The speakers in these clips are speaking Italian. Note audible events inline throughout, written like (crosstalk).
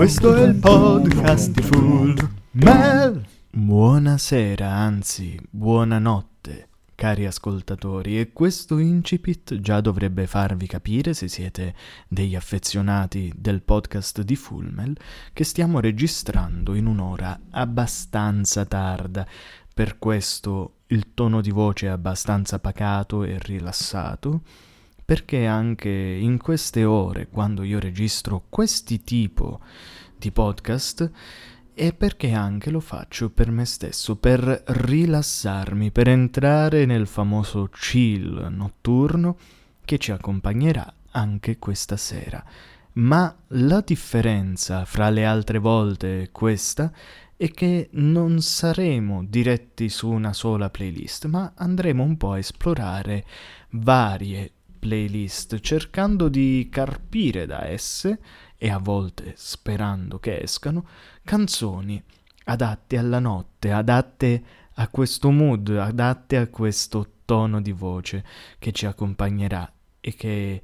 Questo è il podcast di Full Mel. Buonasera, anzi, buonanotte, cari ascoltatori, e questo incipit già dovrebbe farvi capire, se siete degli affezionati del podcast di Fullmel, che stiamo registrando in un'ora abbastanza tarda. Per questo il tono di voce è abbastanza pacato e rilassato perché anche in queste ore, quando io registro questi tipo di podcast, e perché anche lo faccio per me stesso, per rilassarmi, per entrare nel famoso chill notturno che ci accompagnerà anche questa sera. Ma la differenza fra le altre volte è questa è che non saremo diretti su una sola playlist, ma andremo un po' a esplorare varie playlist cercando di carpire da esse, e a volte sperando che escano, canzoni adatte alla notte, adatte a questo mood, adatte a questo tono di voce che ci accompagnerà e che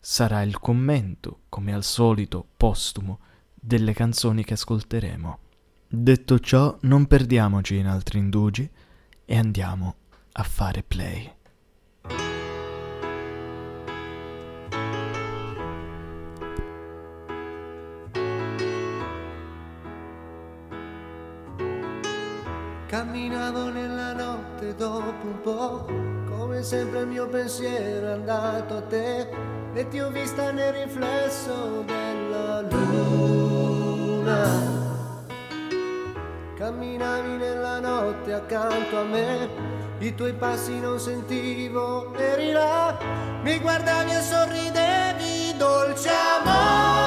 sarà il commento, come al solito, postumo, delle canzoni che ascolteremo. Detto ciò, non perdiamoci in altri indugi e andiamo a fare play. Camminavo nella notte dopo un po', come sempre il mio pensiero è andato a te e ti ho vista nel riflesso della luna. Camminavi nella notte accanto a me, i tuoi passi non sentivo, eri là, mi guardavi e sorridevi, dolce amore,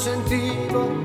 passi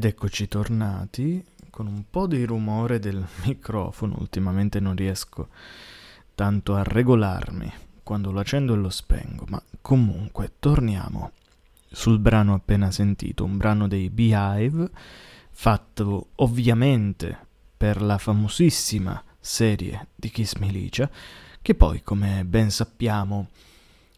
Ed eccoci tornati con un po' di rumore del (laughs) microfono. Ultimamente non riesco tanto a regolarmi quando lo accendo e lo spengo, ma comunque torniamo sul brano appena sentito, un brano dei Beehive, fatto ovviamente per la famosissima serie di Kiss Milicia, che poi, come ben sappiamo,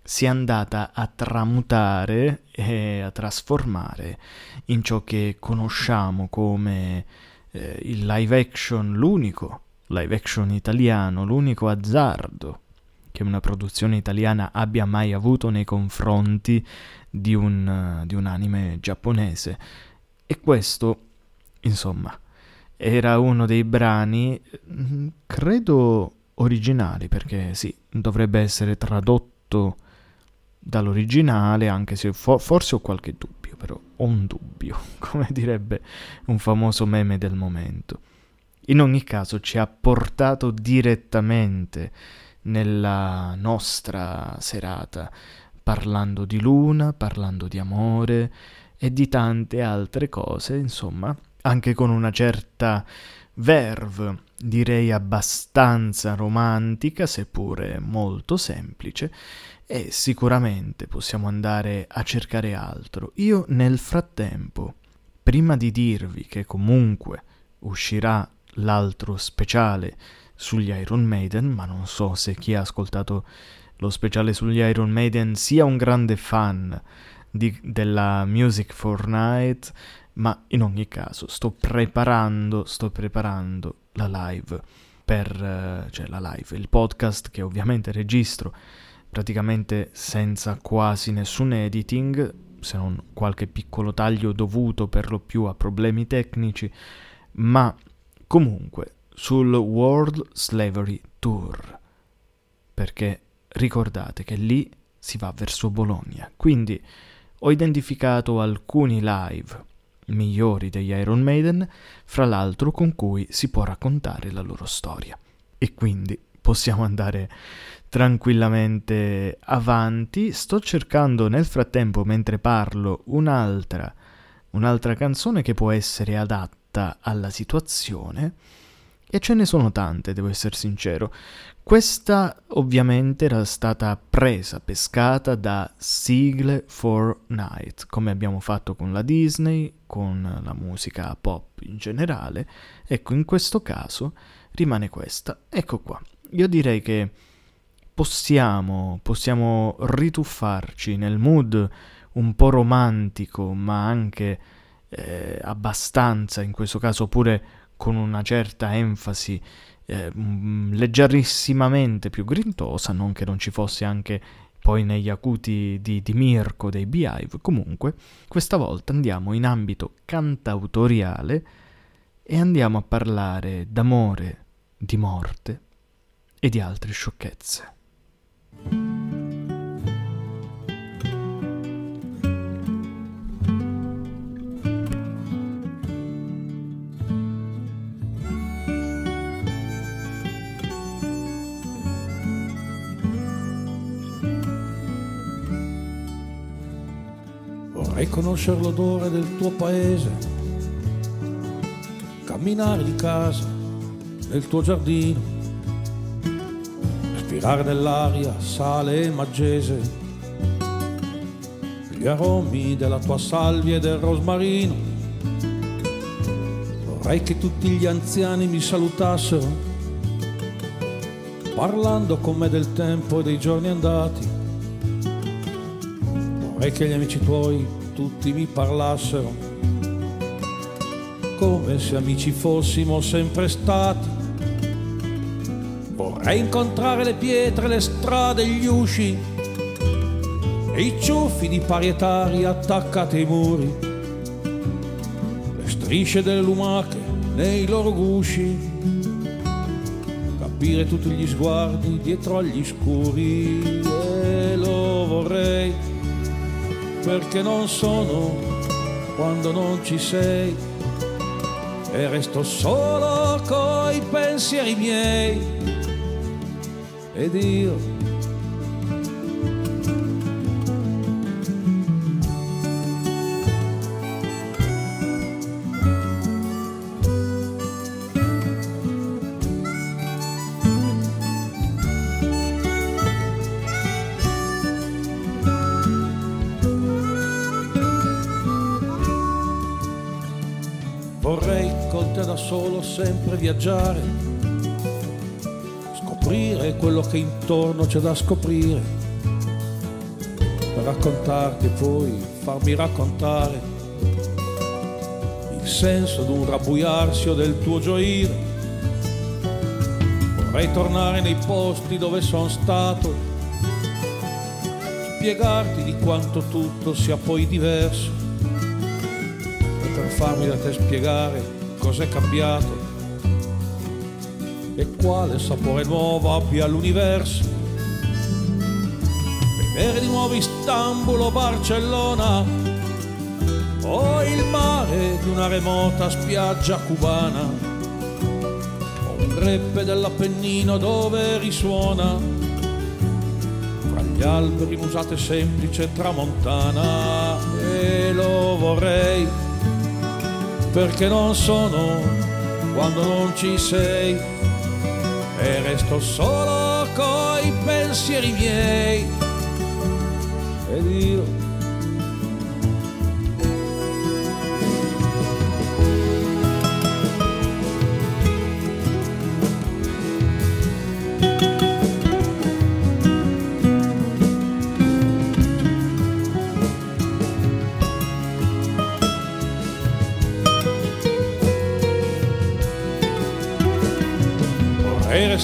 si è andata a tramutare e a trasformare in ciò che conosciamo come eh, il live action, l'unico live action italiano, l'unico azzardo che una produzione italiana abbia mai avuto nei confronti di un, uh, di un anime giapponese. E questo, insomma, era uno dei brani, mm, credo originali, perché sì, dovrebbe essere tradotto dall'originale, anche se fo- forse ho qualche dubbio, però ho un dubbio, (laughs) come direbbe un famoso meme del momento. In ogni caso ci ha portato direttamente nella nostra serata, parlando di luna, parlando di amore e di tante altre cose, insomma, anche con una certa verve, direi abbastanza romantica, seppure molto semplice, e sicuramente possiamo andare a cercare altro. Io nel frattempo, prima di dirvi che comunque uscirà l'altro speciale sugli Iron Maiden, ma non so se chi ha ascoltato lo speciale sugli Iron Maiden sia un grande fan di, della Music for Night, ma in ogni caso sto preparando, sto preparando la live per, cioè la live, il podcast che ovviamente registro praticamente senza quasi nessun editing, se non qualche piccolo taglio dovuto per lo più a problemi tecnici, ma comunque sul World Slavery Tour, perché ricordate che lì si va verso Bologna. Quindi ho identificato alcuni live migliori degli Iron Maiden, fra l'altro con cui si può raccontare la loro storia. E quindi possiamo andare tranquillamente avanti. Sto cercando nel frattempo, mentre parlo, un'altra, un'altra canzone che può essere adatta alla situazione e ce ne sono tante, devo essere sincero. Questa ovviamente era stata presa, pescata da sigle for night, come abbiamo fatto con la Disney, con la musica pop in generale. Ecco, in questo caso rimane questa. Ecco qua. Io direi che possiamo, possiamo rituffarci nel mood un po' romantico, ma anche eh, abbastanza, in questo caso pure con una certa enfasi eh, leggerissimamente più grintosa, non che non ci fosse anche poi negli acuti di, di Mirko dei Beehive. Comunque, questa volta andiamo in ambito cantautoriale e andiamo a parlare d'amore, di morte e di altre sciocchezze. Vorrei conoscere l'odore del tuo paese, camminare di casa nel tuo giardino, respirare nell'aria sale e maggese, gli aromi della tua salvia e del rosmarino. Vorrei che tutti gli anziani mi salutassero, parlando con me del tempo e dei giorni andati. Vorrei che gli amici tuoi tutti mi parlassero, come se amici fossimo sempre stati. Vorrei incontrare le pietre, le strade, gli usci e i ciuffi di parietari attaccati ai muri, le strisce delle lumache nei loro gusci, capire tutti gli sguardi dietro agli scuri. E lo vorrei perché non sono quando non ci sei. E resto solo coi pensieri miei. Ed io notte da solo sempre viaggiare, scoprire quello che intorno c'è da scoprire, per raccontarti poi, farmi raccontare il senso d'un rabbuiarsi o del tuo gioire. Vorrei tornare nei posti dove sono stato, spiegarti di quanto tutto sia poi diverso. Farmi da te spiegare cos'è cambiato e quale sapore nuovo abbia l'universo. Vedere di nuovo Istanbul o Barcellona o il mare di una remota spiaggia cubana o un greppe dell'Appennino dove risuona fra gli alberi musate semplice tramontana e lo vorrei perché non sono quando non ci sei. E resto solo coi pensieri miei. Ed io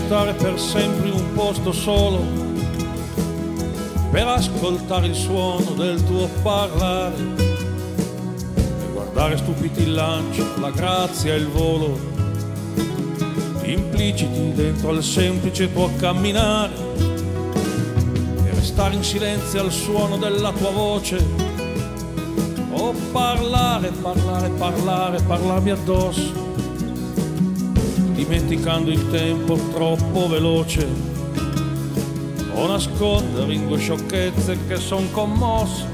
e restare per sempre in un posto solo per ascoltare il suono del tuo parlare e guardare stupiti il lancio, la grazia e il volo impliciti dentro al semplice tuo camminare e restare in silenzio al suono della tua voce o parlare, parlare, parlare, parlarmi addosso dimenticando il tempo troppo veloce. O nascondere in due sciocchezze che son commosso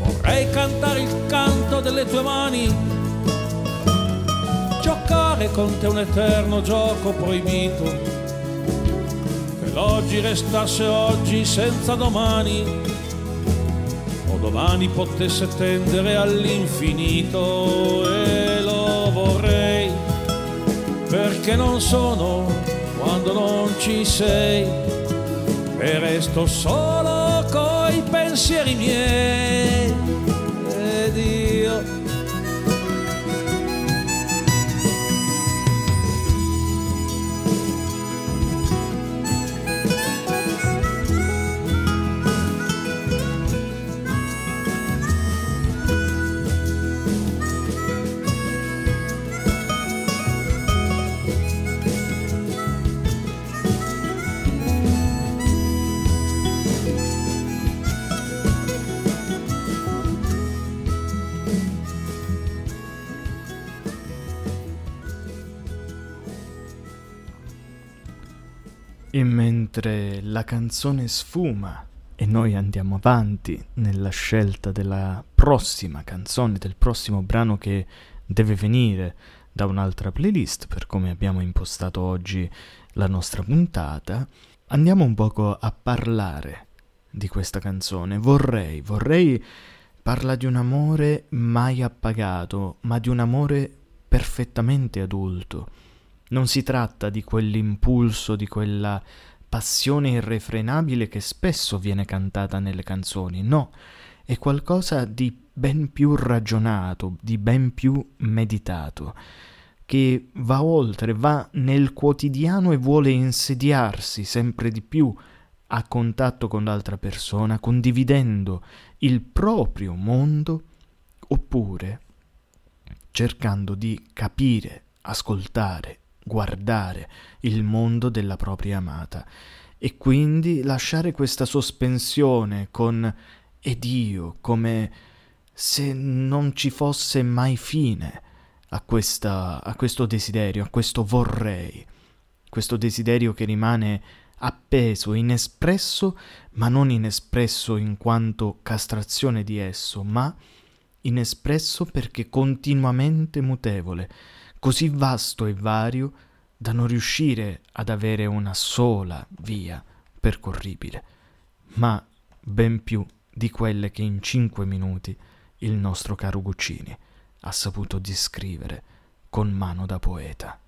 vorrei cantare il canto delle tue mani. Giocare con te un eterno gioco proibito. Che l'oggi restasse oggi senza domani. O domani potesse tendere all'infinito e lo vorrei perché non sono quando non ci sei. E resto solo coi pensieri miei E mentre la canzone sfuma e noi andiamo avanti nella scelta della prossima canzone, del prossimo brano che deve venire da un'altra playlist, per come abbiamo impostato oggi la nostra puntata, andiamo un poco a parlare di questa canzone. Vorrei, vorrei parla di un amore mai appagato, ma di un amore perfettamente adulto non si tratta di quell'impulso, di quella passione irrefrenabile che spesso viene cantata nelle canzoni, no, è qualcosa di ben più ragionato, di ben più meditato, che va oltre, va nel quotidiano e vuole insediarsi sempre di più a contatto con l'altra persona, condividendo il proprio mondo, oppure cercando di capire, ascoltare guardare il mondo della propria amata e quindi lasciare questa sospensione con ed io come se non ci fosse mai fine a, questa, a questo desiderio, a questo vorrei, questo desiderio che rimane appeso, inespresso, ma non inespresso in quanto castrazione di esso, ma inespresso perché continuamente mutevole, così vasto e vario da non riuscire ad avere una sola via percorribile, ma ben più di quelle che in cinque minuti il nostro caro Guccini ha saputo descrivere con mano da poeta.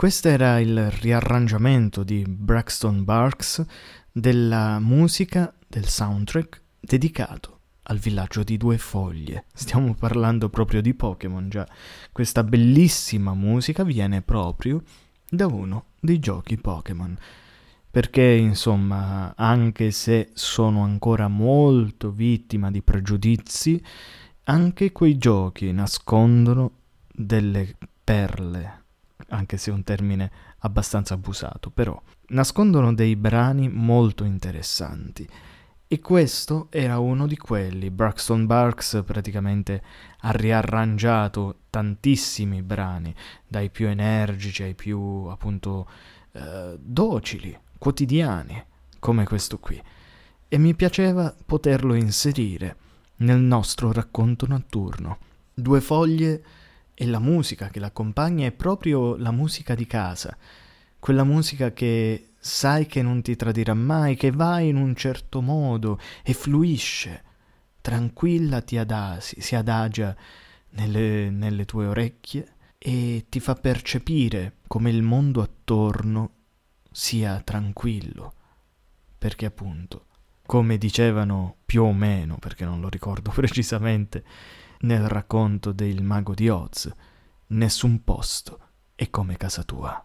Questo era il riarrangiamento di Braxton Barks della musica del soundtrack dedicato al villaggio di due foglie. Stiamo parlando proprio di Pokémon già. Questa bellissima musica viene proprio da uno dei giochi Pokémon. Perché, insomma, anche se sono ancora molto vittima di pregiudizi, anche quei giochi nascondono delle perle anche se è un termine abbastanza abusato, però nascondono dei brani molto interessanti. E questo era uno di quelli. Braxton Barks praticamente ha riarrangiato tantissimi brani, dai più energici ai più appunto eh, docili, quotidiani, come questo qui. E mi piaceva poterlo inserire nel nostro racconto notturno. Due foglie e la musica che l'accompagna è proprio la musica di casa, quella musica che sai che non ti tradirà mai, che va in un certo modo e fluisce, tranquilla ti adasi, si adagia nelle, nelle tue orecchie e ti fa percepire come il mondo attorno sia tranquillo, perché appunto, come dicevano più o meno, perché non lo ricordo (laughs) precisamente, nel racconto del mago di Oz, nessun posto è come casa tua.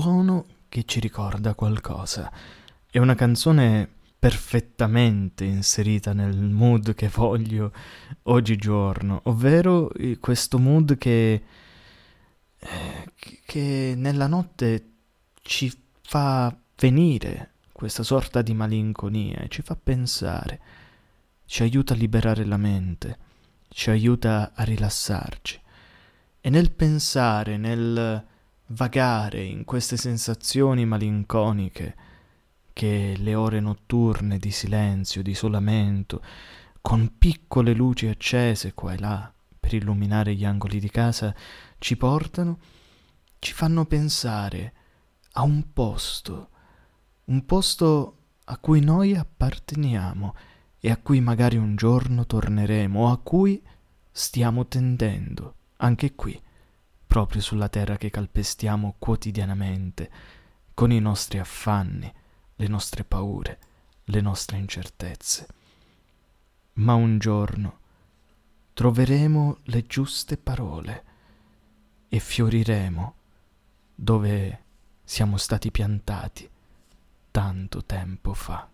Suono che ci ricorda qualcosa. È una canzone perfettamente inserita nel mood che voglio oggigiorno, ovvero eh, questo mood che, eh, che nella notte ci fa venire questa sorta di malinconia, ci fa pensare, ci aiuta a liberare la mente, ci aiuta a rilassarci. E nel pensare, nel vagare in queste sensazioni malinconiche che le ore notturne di silenzio, di isolamento, con piccole luci accese qua e là per illuminare gli angoli di casa, ci portano, ci fanno pensare a un posto, un posto a cui noi apparteniamo e a cui magari un giorno torneremo o a cui stiamo tendendo anche qui, proprio sulla terra che calpestiamo quotidianamente, con i nostri affanni, le nostre paure, le nostre incertezze. Ma un giorno troveremo le giuste parole e fioriremo dove siamo stati piantati tanto tempo fa.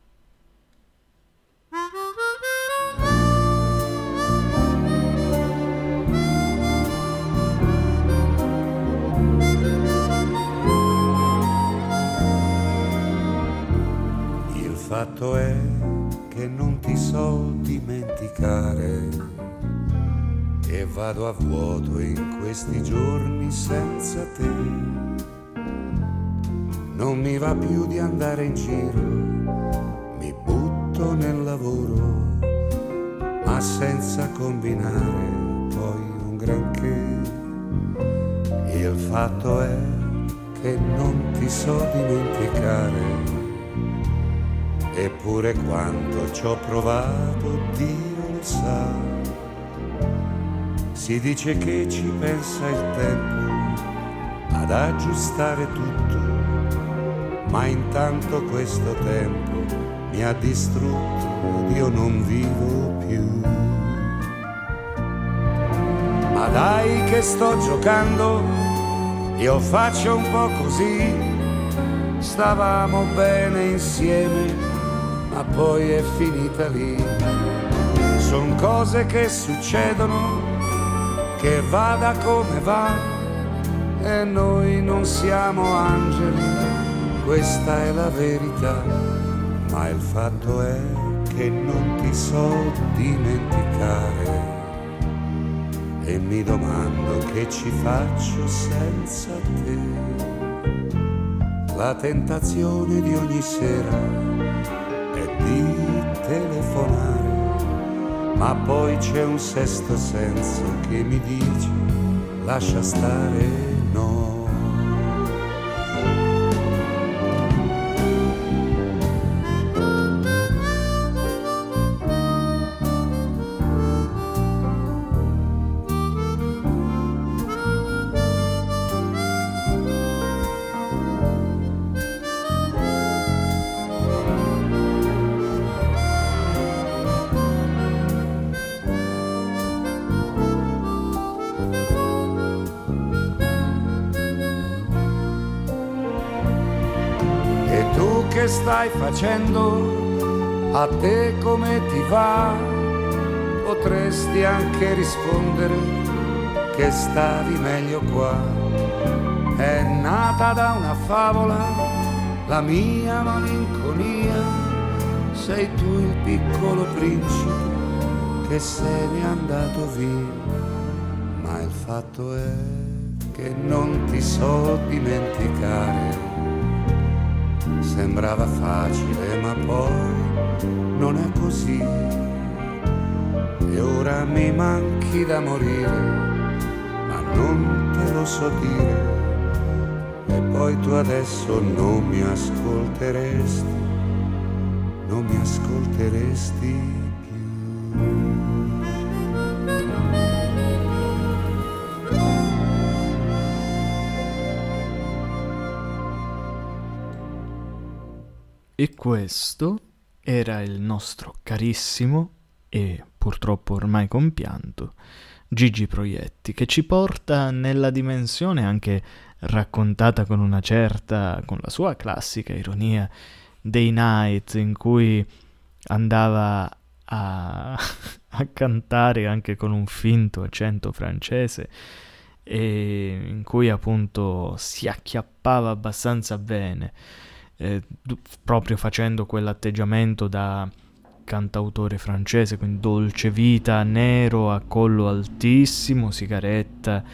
Fatto è che non ti so dimenticare e vado a vuoto in questi giorni senza te. Non mi va più di andare in giro, mi butto nel lavoro, ma senza combinare poi un granché. Il fatto è che non ti so dimenticare Eppure quanto ci ho provato, Dio lo sa. Si dice che ci pensa il tempo ad aggiustare tutto, ma intanto questo tempo mi ha distrutto io non vivo più. Ma dai che sto giocando, io faccio un po' così, stavamo bene insieme ma poi è finita lì. Sono cose che succedono, che vada come va, e noi non siamo angeli, questa è la verità, ma il fatto è che non ti so dimenticare. E mi domando che ci faccio senza te. La tentazione di ogni sera telefonare, ma poi c'è un sesto senso che mi dice lascia stare no. Stai facendo, a te come ti va, potresti anche rispondere che stavi meglio qua. È nata da una favola la mia malinconia, sei tu il piccolo principe che se n'è andato via, ma il fatto è che non ti so dimenticare. Sembrava facile, ma poi non è così. E ora mi manchi da morire, ma non te lo so dire. E poi tu adesso non mi ascolteresti, non mi ascolteresti E questo era il nostro carissimo e purtroppo ormai compianto Gigi Proietti, che ci porta nella dimensione anche raccontata con una certa, con la sua classica ironia, dei night in cui andava a, (laughs) a cantare anche con un finto accento francese e in cui appunto si acchiappava abbastanza bene eh, proprio facendo quell'atteggiamento da cantautore francese, quindi dolce vita, nero, a collo altissimo, sigaretta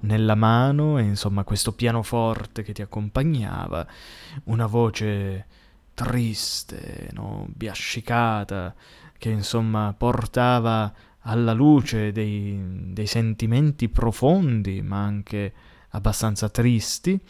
nella mano e insomma questo pianoforte che ti accompagnava, una voce triste, no? biascicata, che insomma portava alla luce dei, dei sentimenti profondi ma anche abbastanza tristi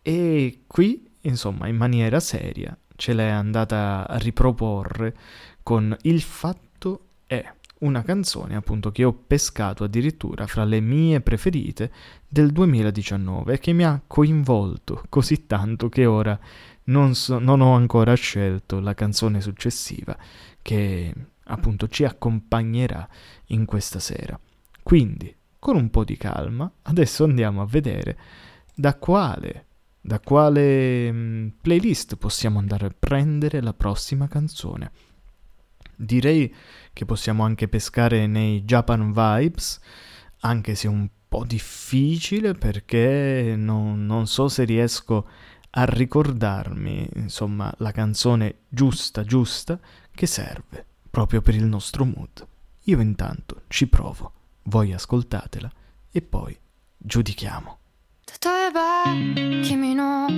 e qui insomma, in maniera seria, ce l'è andata a riproporre con Il fatto è una canzone appunto che ho pescato addirittura fra le mie preferite del 2019 e che mi ha coinvolto così tanto che ora non, so, non ho ancora scelto la canzone successiva che appunto ci accompagnerà in questa sera. Quindi, con un po' di calma, adesso andiamo a vedere da quale da quale mm, playlist possiamo andare a prendere la prossima canzone. Direi che possiamo anche pescare nei Japan Vibes, anche se un po' difficile perché non, non so se riesco a ricordarmi, insomma, la canzone giusta, giusta, che serve proprio per il nostro mood. Io intanto ci provo, voi ascoltatela e poi giudichiamo. 例えば君の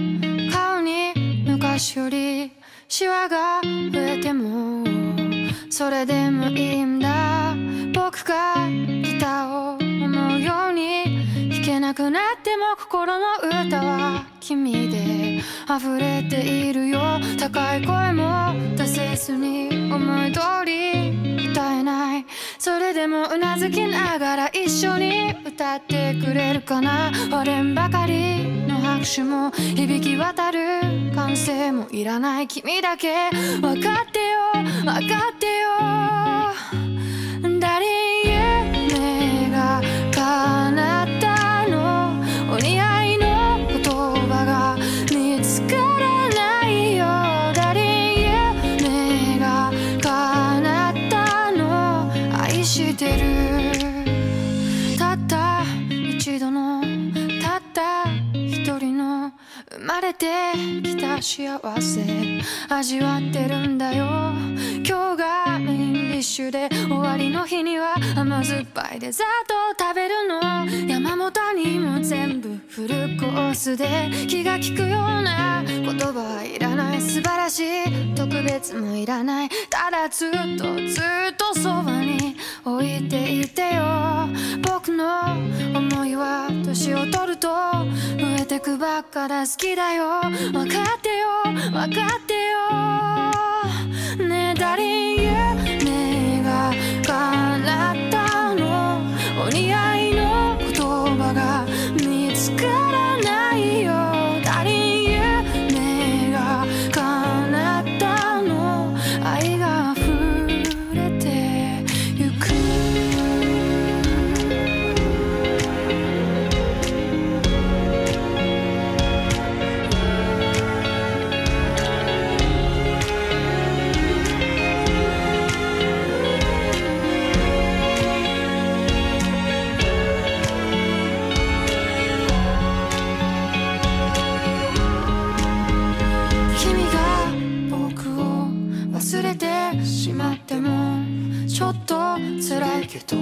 顔に昔よりシワが増えてもそれでもいいんだ。僕がギターを思うように弾けなくなっても心の歌は君で溢れているよ。高い声も出せずに思い通り歌えない。それでもうなずきながら一緒に歌ってくれるかな。割れんばかり。拍手も響き渡る歓声もいらない君だけ。分かってよ分かってよ。てきた幸せ。味わってるんだよ。今日がメインディッシュで終わりの日には甘酸っぱいデザートを食べるの山本にも全部フルコースで気が利くような言葉はいらない。素晴らしい。特別もいらない。ただずっとずっとそばに置いていてよ。僕の思いは年を取ると。増えてくばっかだ好きだよ分かってよ。分かってよ。ねえ誰夢が叶ったの。お似合いの言葉が見つから辛いけど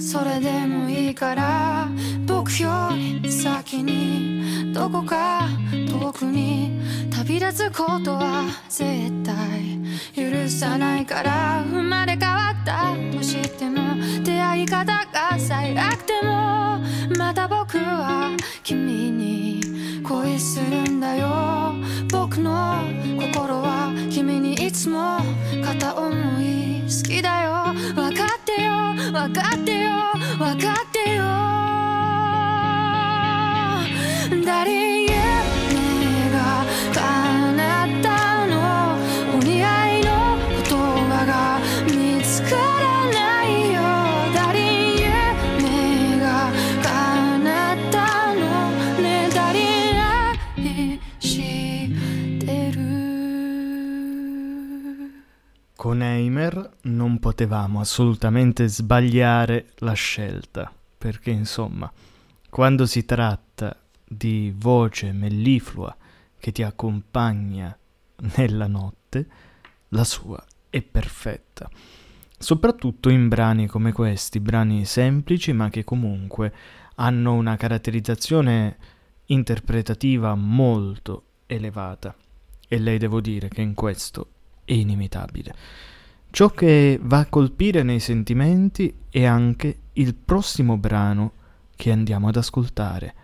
それでもいいから僕より先にどこか遠くに旅立つことは絶対許さないから生まれ変わったとしても出会い方が最悪でもまた僕は君に恋するんだよ。僕の心は君にいつも片思い好きだよ。分かってよ分かってよ分かってよ。誰 Con Eimer non potevamo assolutamente sbagliare la scelta, perché insomma, quando si tratta di voce melliflua che ti accompagna nella notte, la sua è perfetta. Soprattutto in brani come questi, brani semplici ma che comunque hanno una caratterizzazione interpretativa molto elevata. E lei devo dire che in questo è inimitabile. Ciò che va a colpire nei sentimenti è anche il prossimo brano che andiamo ad ascoltare.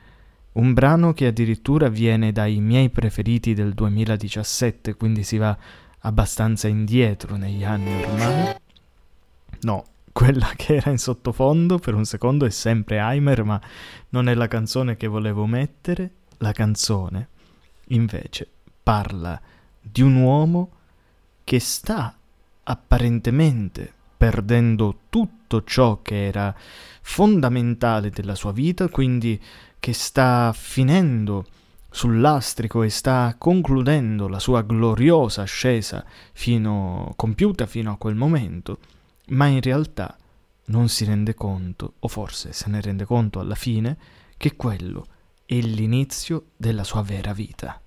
Un brano che addirittura viene dai miei preferiti del 2017, quindi si va abbastanza indietro negli anni ormai. No, quella che era in sottofondo per un secondo è sempre Heimer, ma non è la canzone che volevo mettere. La canzone, invece, parla di un uomo che sta apparentemente perdendo tutto ciò che era fondamentale della sua vita, quindi che sta finendo sul lastrico e sta concludendo la sua gloriosa ascesa fino, compiuta fino a quel momento, ma in realtà non si rende conto, o forse se ne rende conto alla fine, che quello è l'inizio della sua vera vita.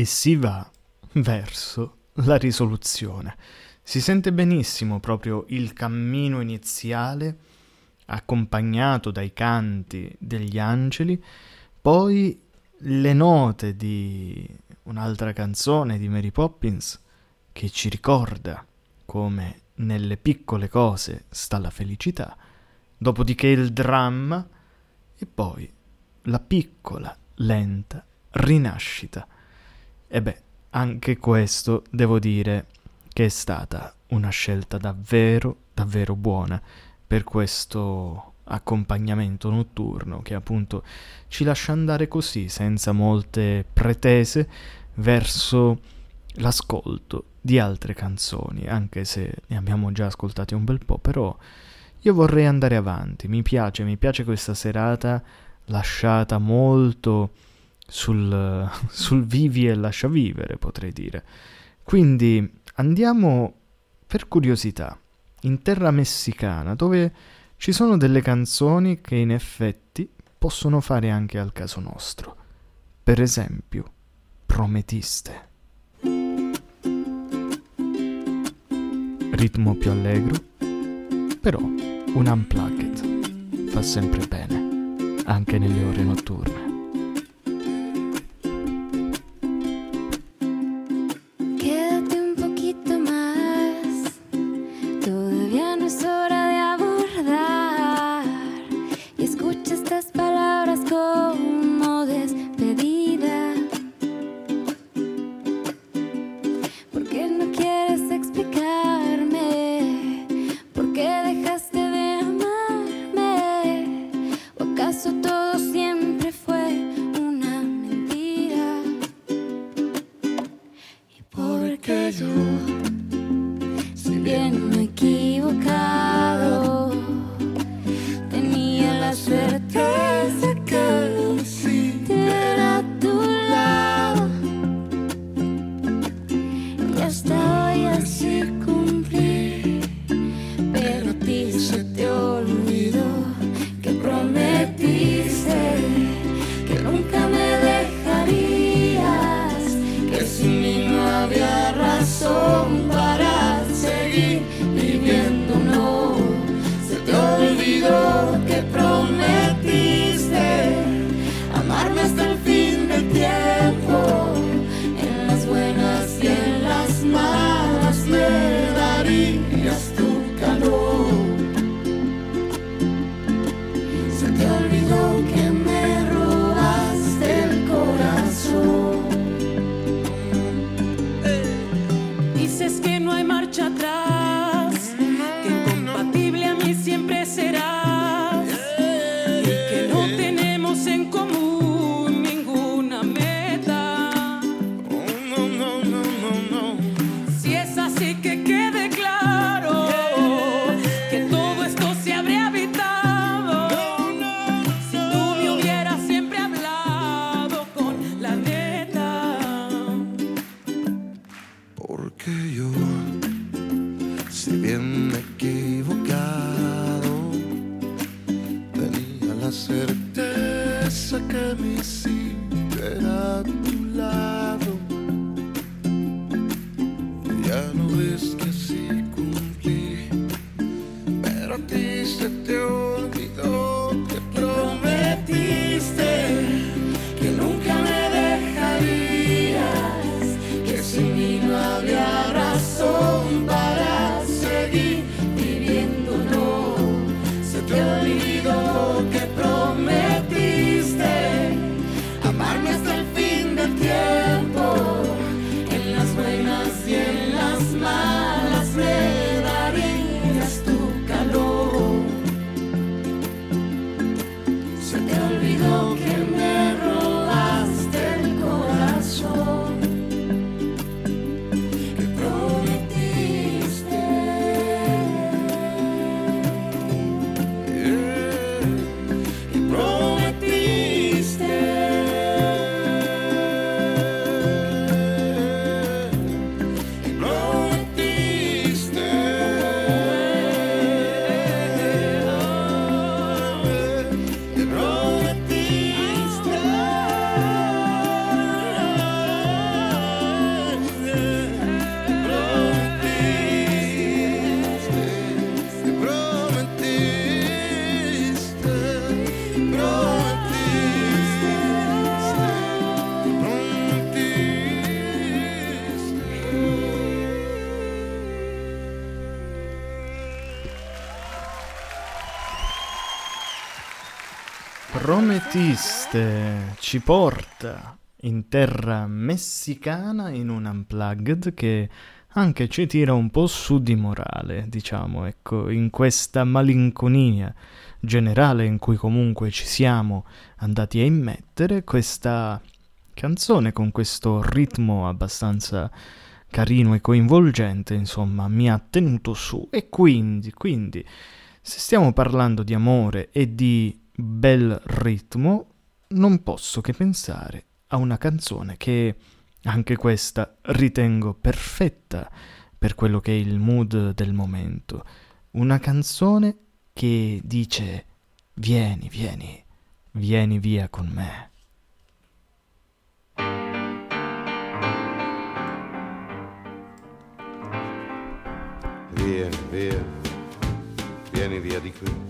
E si va verso la risoluzione. Si sente benissimo proprio il cammino iniziale, accompagnato dai canti degli angeli, poi le note di un'altra canzone di Mary Poppins che ci ricorda come nelle piccole cose sta la felicità, dopodiché il dramma e poi la piccola, lenta rinascita. E beh, anche questo devo dire che è stata una scelta davvero, davvero buona per questo accompagnamento notturno che appunto ci lascia andare così, senza molte pretese, verso l'ascolto di altre canzoni, anche se ne abbiamo già ascoltate un bel po', però io vorrei andare avanti, mi piace, mi piace questa serata lasciata molto sul, (laughs) sul vivi e lascia vivere, potrei dire. Quindi andiamo per curiosità in terra messicana, dove ci sono delle canzoni che in effetti possono fare anche al caso nostro. Per esempio, Prometiste. Ritmo più allegro, però un unplugged fa sempre bene, anche nelle ore notturne. Prometiste ci porta in terra messicana in un unplugged che anche ci tira un po' su di morale, diciamo, ecco, in questa malinconia generale in cui comunque ci siamo andati a immettere questa canzone con questo ritmo abbastanza carino e coinvolgente, insomma, mi ha tenuto su. E quindi, quindi se stiamo parlando di amore e di bel ritmo, non posso che pensare a una canzone che anche questa ritengo perfetta per quello che è il mood del momento. Una canzone che dice vieni, vieni, vieni via con me. Vieni, via, vieni via di qui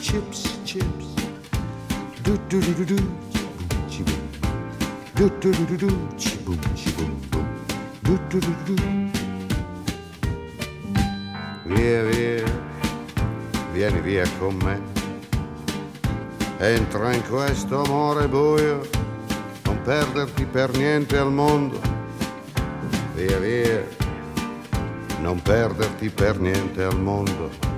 chips, chips. Do do do do do, chi boom. Do do do do do, chi boom, chi boom boom. Do do do do. Via, via, vieni via con me. Entra in questo amore buio, non perderti per niente al mondo. Via, via, non perderti per niente al mondo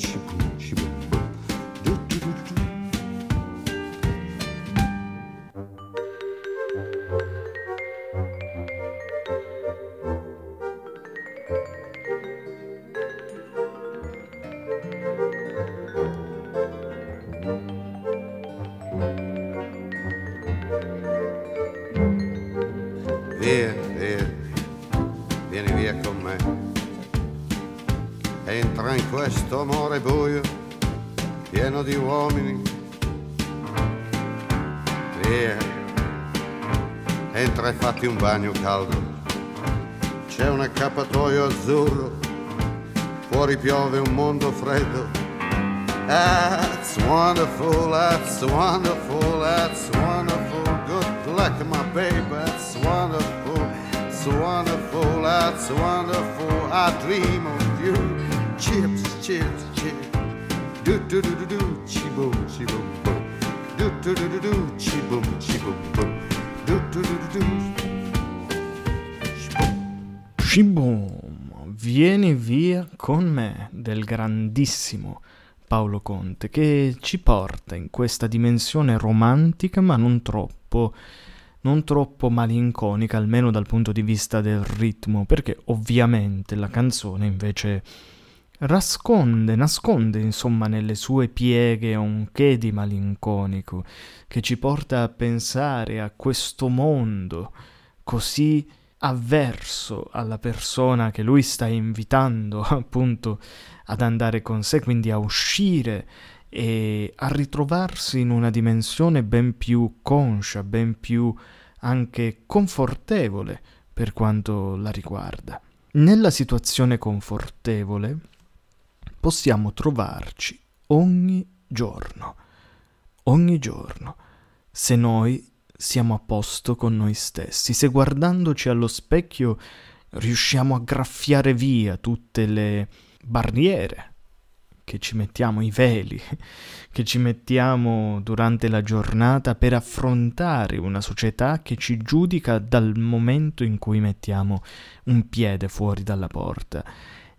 fatti un bagno caldo. C'è un accappatoio azzurro, fuori piove un mondo freddo. That's wonderful, that's wonderful, that's wonderful. Good luck, my baby, that's wonderful, it's wonderful, that's wonderful. I dream of vieni via con me del grandissimo Paolo Conte che ci porta in questa dimensione romantica ma non troppo non troppo malinconica almeno dal punto di vista del ritmo perché ovviamente la canzone invece nasconde, nasconde insomma nelle sue pieghe un che di malinconico che ci porta a pensare a questo mondo così avverso alla persona che lui sta invitando (laughs) appunto ad andare con sé, quindi a uscire e a ritrovarsi in una dimensione ben più conscia, ben più anche confortevole per quanto la riguarda. Nella situazione confortevole possiamo trovarci ogni giorno, ogni giorno, se noi siamo a posto con noi stessi, se guardandoci allo specchio riusciamo a graffiare via tutte le barriere che ci mettiamo, i veli (laughs) che ci mettiamo durante la giornata per affrontare una società che ci giudica dal momento in cui mettiamo un piede fuori dalla porta.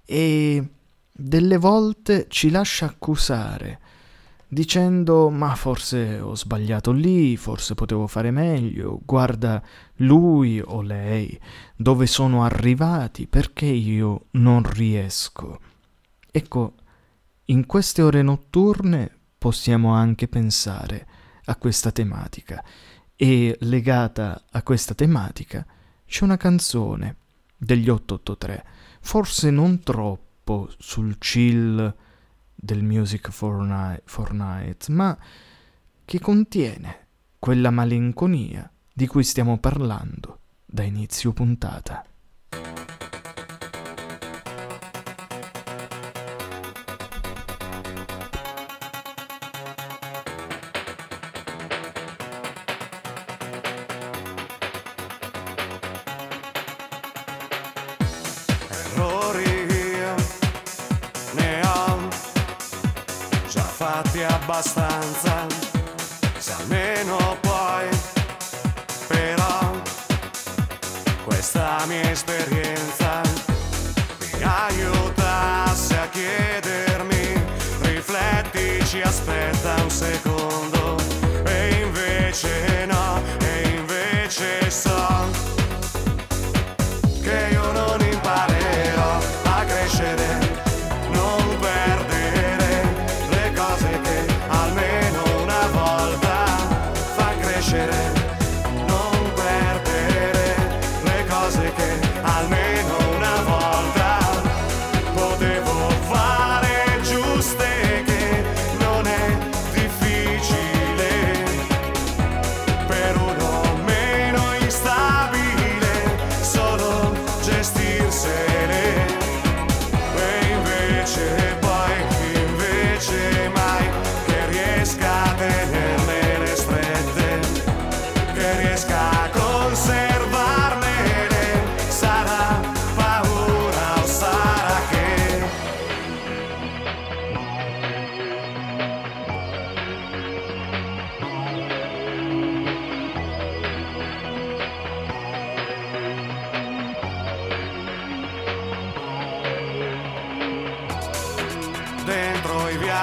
E delle volte ci lascia accusare dicendo ma forse ho sbagliato lì, forse potevo fare meglio, guarda lui o lei, dove sono arrivati, perché io non riesco. Ecco, in queste ore notturne possiamo anche pensare a questa tematica e legata a questa tematica c'è una canzone degli 883, forse non troppo sul chill del Music for Night, ma che contiene quella malinconia di cui stiamo parlando da inizio puntata.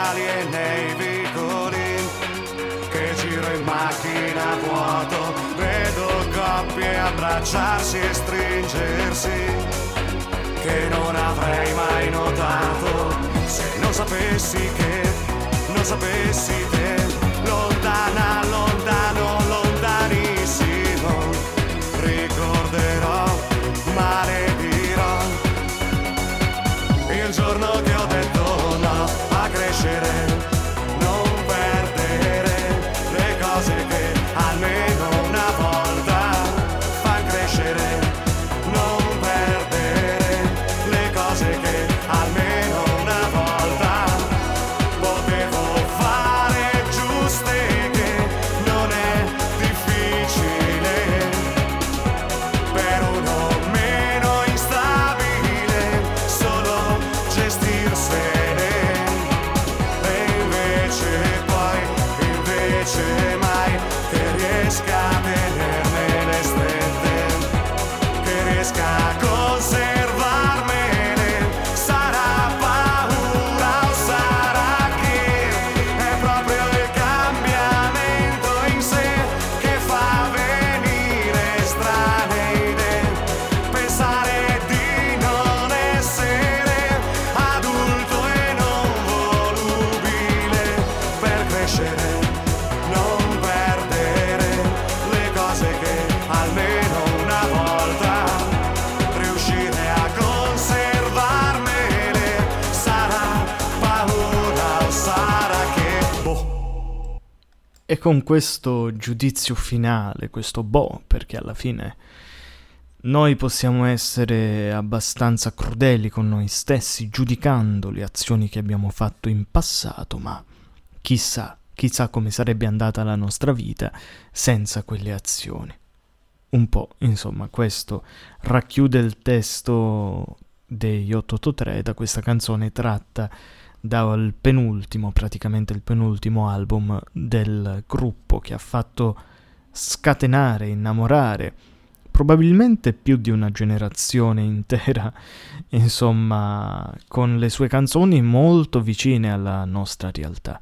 Dentro i viali e nei vicoli che giro in macchina a vuoto vedo coppie abbracciarsi e stringersi che non avrei mai notato se non sapessi che non sapessi te E con questo giudizio finale, questo boh, perché alla fine noi possiamo essere abbastanza crudeli con noi stessi, giudicando le azioni che abbiamo fatto in passato, ma chissà, chissà come sarebbe andata la nostra vita senza quelle azioni. Un po', insomma, questo racchiude il testo degli 883 da questa canzone tratta dal penultimo, praticamente il penultimo album del gruppo che ha fatto scatenare, innamorare probabilmente più di una generazione intera, (laughs) insomma, con le sue canzoni molto vicine alla nostra realtà.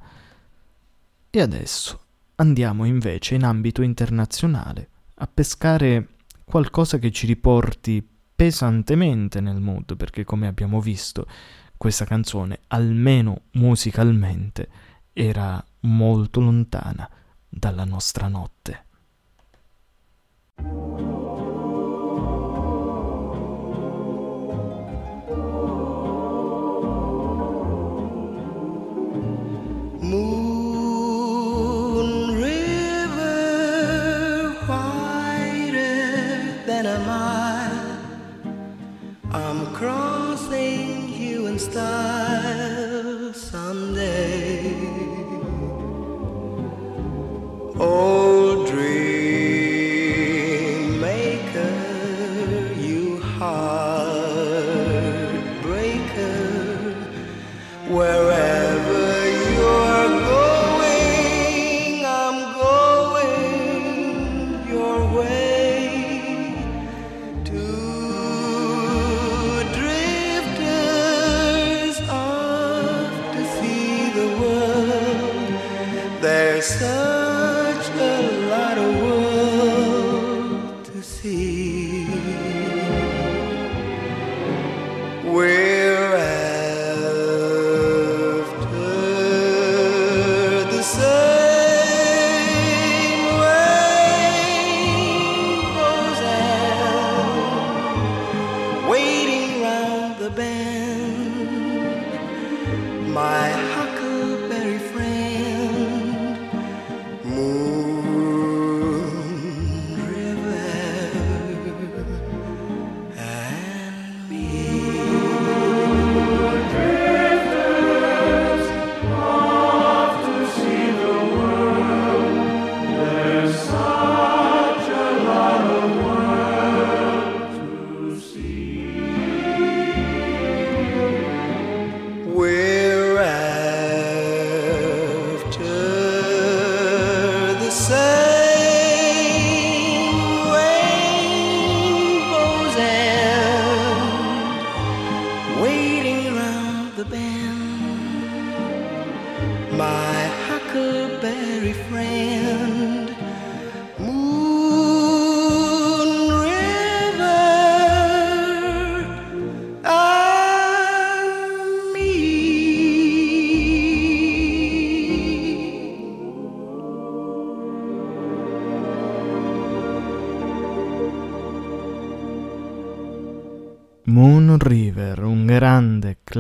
E adesso andiamo invece in ambito internazionale a pescare qualcosa che ci riporti pesantemente nel mood, perché come abbiamo visto questa canzone, almeno musicalmente, era molto lontana dalla nostra notte.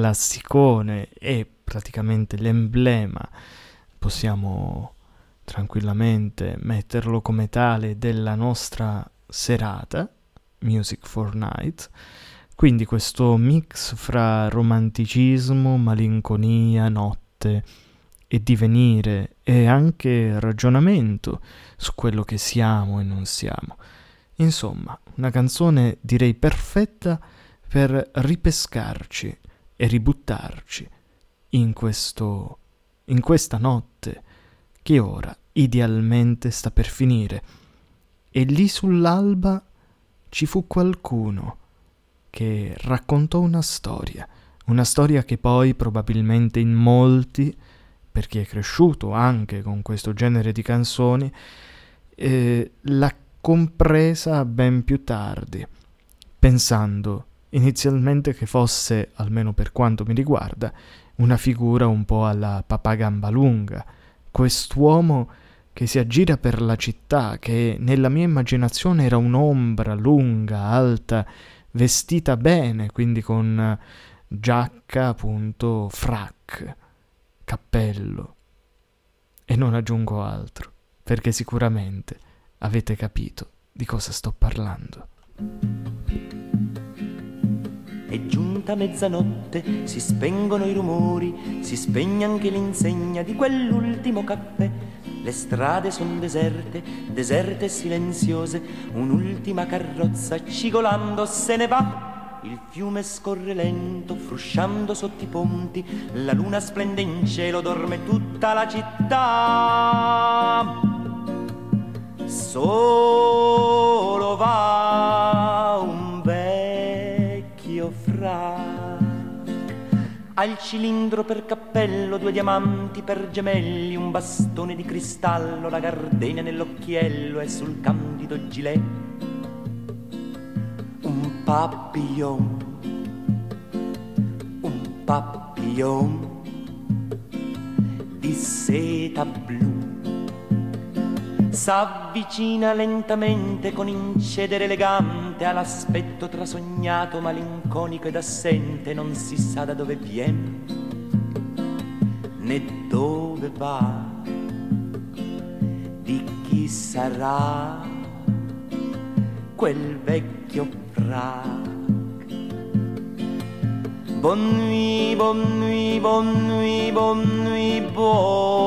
Classicone e praticamente l'emblema, possiamo tranquillamente metterlo come tale della nostra serata, Music for Night. Quindi questo mix fra romanticismo, malinconia, notte e divenire e anche ragionamento su quello che siamo e non siamo. Insomma, una canzone direi perfetta per ripescarci e ributtarci in questo in questa notte che ora idealmente sta per finire. E lì sull'alba ci fu qualcuno che raccontò una storia, una storia che poi probabilmente in molti, per chi è cresciuto anche con questo genere di canzoni, eh, l'ha compresa ben più tardi, pensando inizialmente che fosse, almeno per quanto mi riguarda, una figura un po' alla papà Gambalunga, quest'uomo che si aggira per la città, che nella mia immaginazione era un'ombra lunga, alta, vestita bene, quindi con giacca, appunto, frac, cappello. E non aggiungo altro, perché sicuramente avete capito di cosa sto parlando. È giunta mezzanotte, si spengono i rumori, si spegne anche l'insegna di quell'ultimo caffè. Le strade sono deserte, deserte e silenziose, un'ultima carrozza cigolando se ne va. Il fiume scorre lento, frusciando sotto i ponti, la luna splende in cielo, dorme tutta la città. Solo va al cilindro per cappello due diamanti per gemelli, un bastone di cristallo, la gardenia nell'occhiello e sul candido gilet un papillon, un papillon di seta blu. S'avvicina lentamente con incedere elegante all'aspetto trasognato, malinconico ed assente, non si sa da dove viene né dove va, di chi sarà quel vecchio frac. Bon nuit, bon nuit, bon nuit, bon nuit, buonanotte.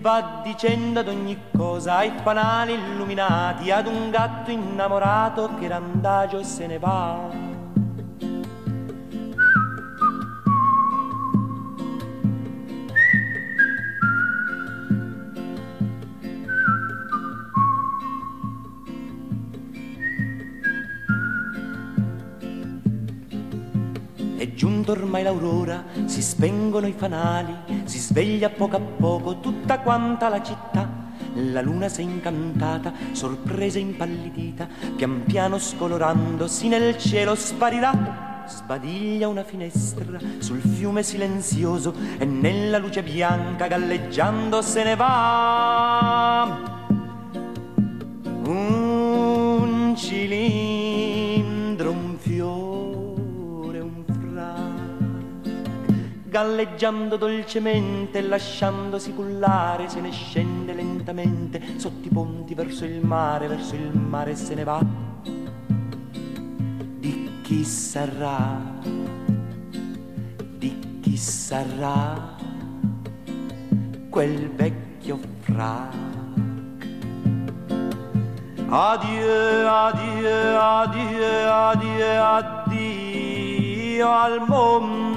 Va dicendo ad ogni cosa ai fanali illuminati, ad un gatto innamorato che randagio e se ne va. Giunto ormai l'aurora, si spengono i fanali, si sveglia poco a poco tutta quanta la città. La luna s'è incantata, sorpresa e impallidita, pian piano scolorandosi nel cielo sparirà. Sbadiglia una finestra sul fiume silenzioso e nella luce bianca galleggiando se ne va. Un cilindro, galleggiando dolcemente, lasciandosi cullare, se ne scende lentamente sotto i ponti verso il mare, verso il mare se ne va. Di chi sarà? Di chi sarà quel vecchio frac? Adieu, adieu, adieu, adieu, addio al mondo,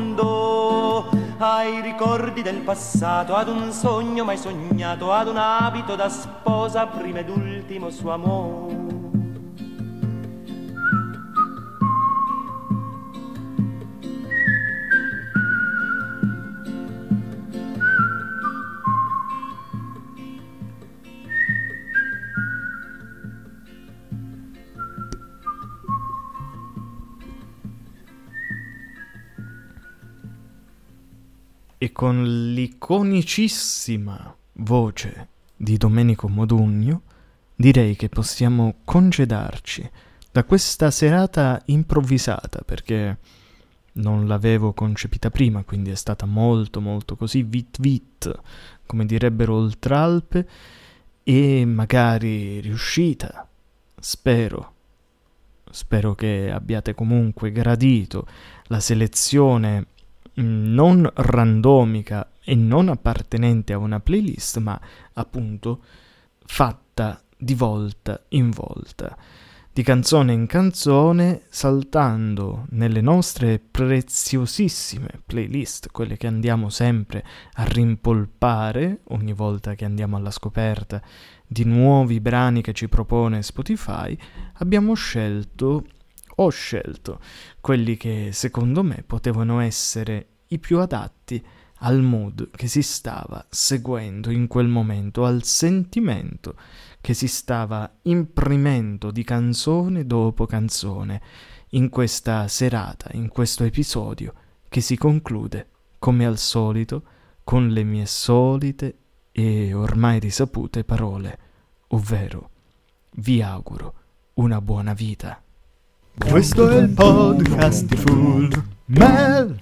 ai ricordi del passato, ad un sogno mai sognato, ad un abito da sposa, prima ed ultimo suo amore. Con l'iconicissima voce di Domenico Modugno, direi che possiamo congedarci da questa serata improvvisata, perché non l'avevo concepita prima, quindi è stata molto molto così vit vit, come direbbero oltralpe, e magari riuscita, spero. Spero che abbiate comunque gradito la selezione non randomica e non appartenente a una playlist, ma appunto fatta di volta in volta, di canzone in canzone, saltando nelle nostre preziosissime playlist, quelle che andiamo sempre a rimpolpare ogni volta che andiamo alla scoperta di nuovi brani che ci propone Spotify, abbiamo scelto, ho scelto, quelli che secondo me potevano essere i più adatti al mood che si stava seguendo in quel momento, al sentimento che si stava imprimendo di canzone dopo canzone in questa serata, in questo episodio che si conclude, come al solito, con le mie solite e ormai risapute parole, ovvero vi auguro una buona vita. Questo è il podcast di Full Mel.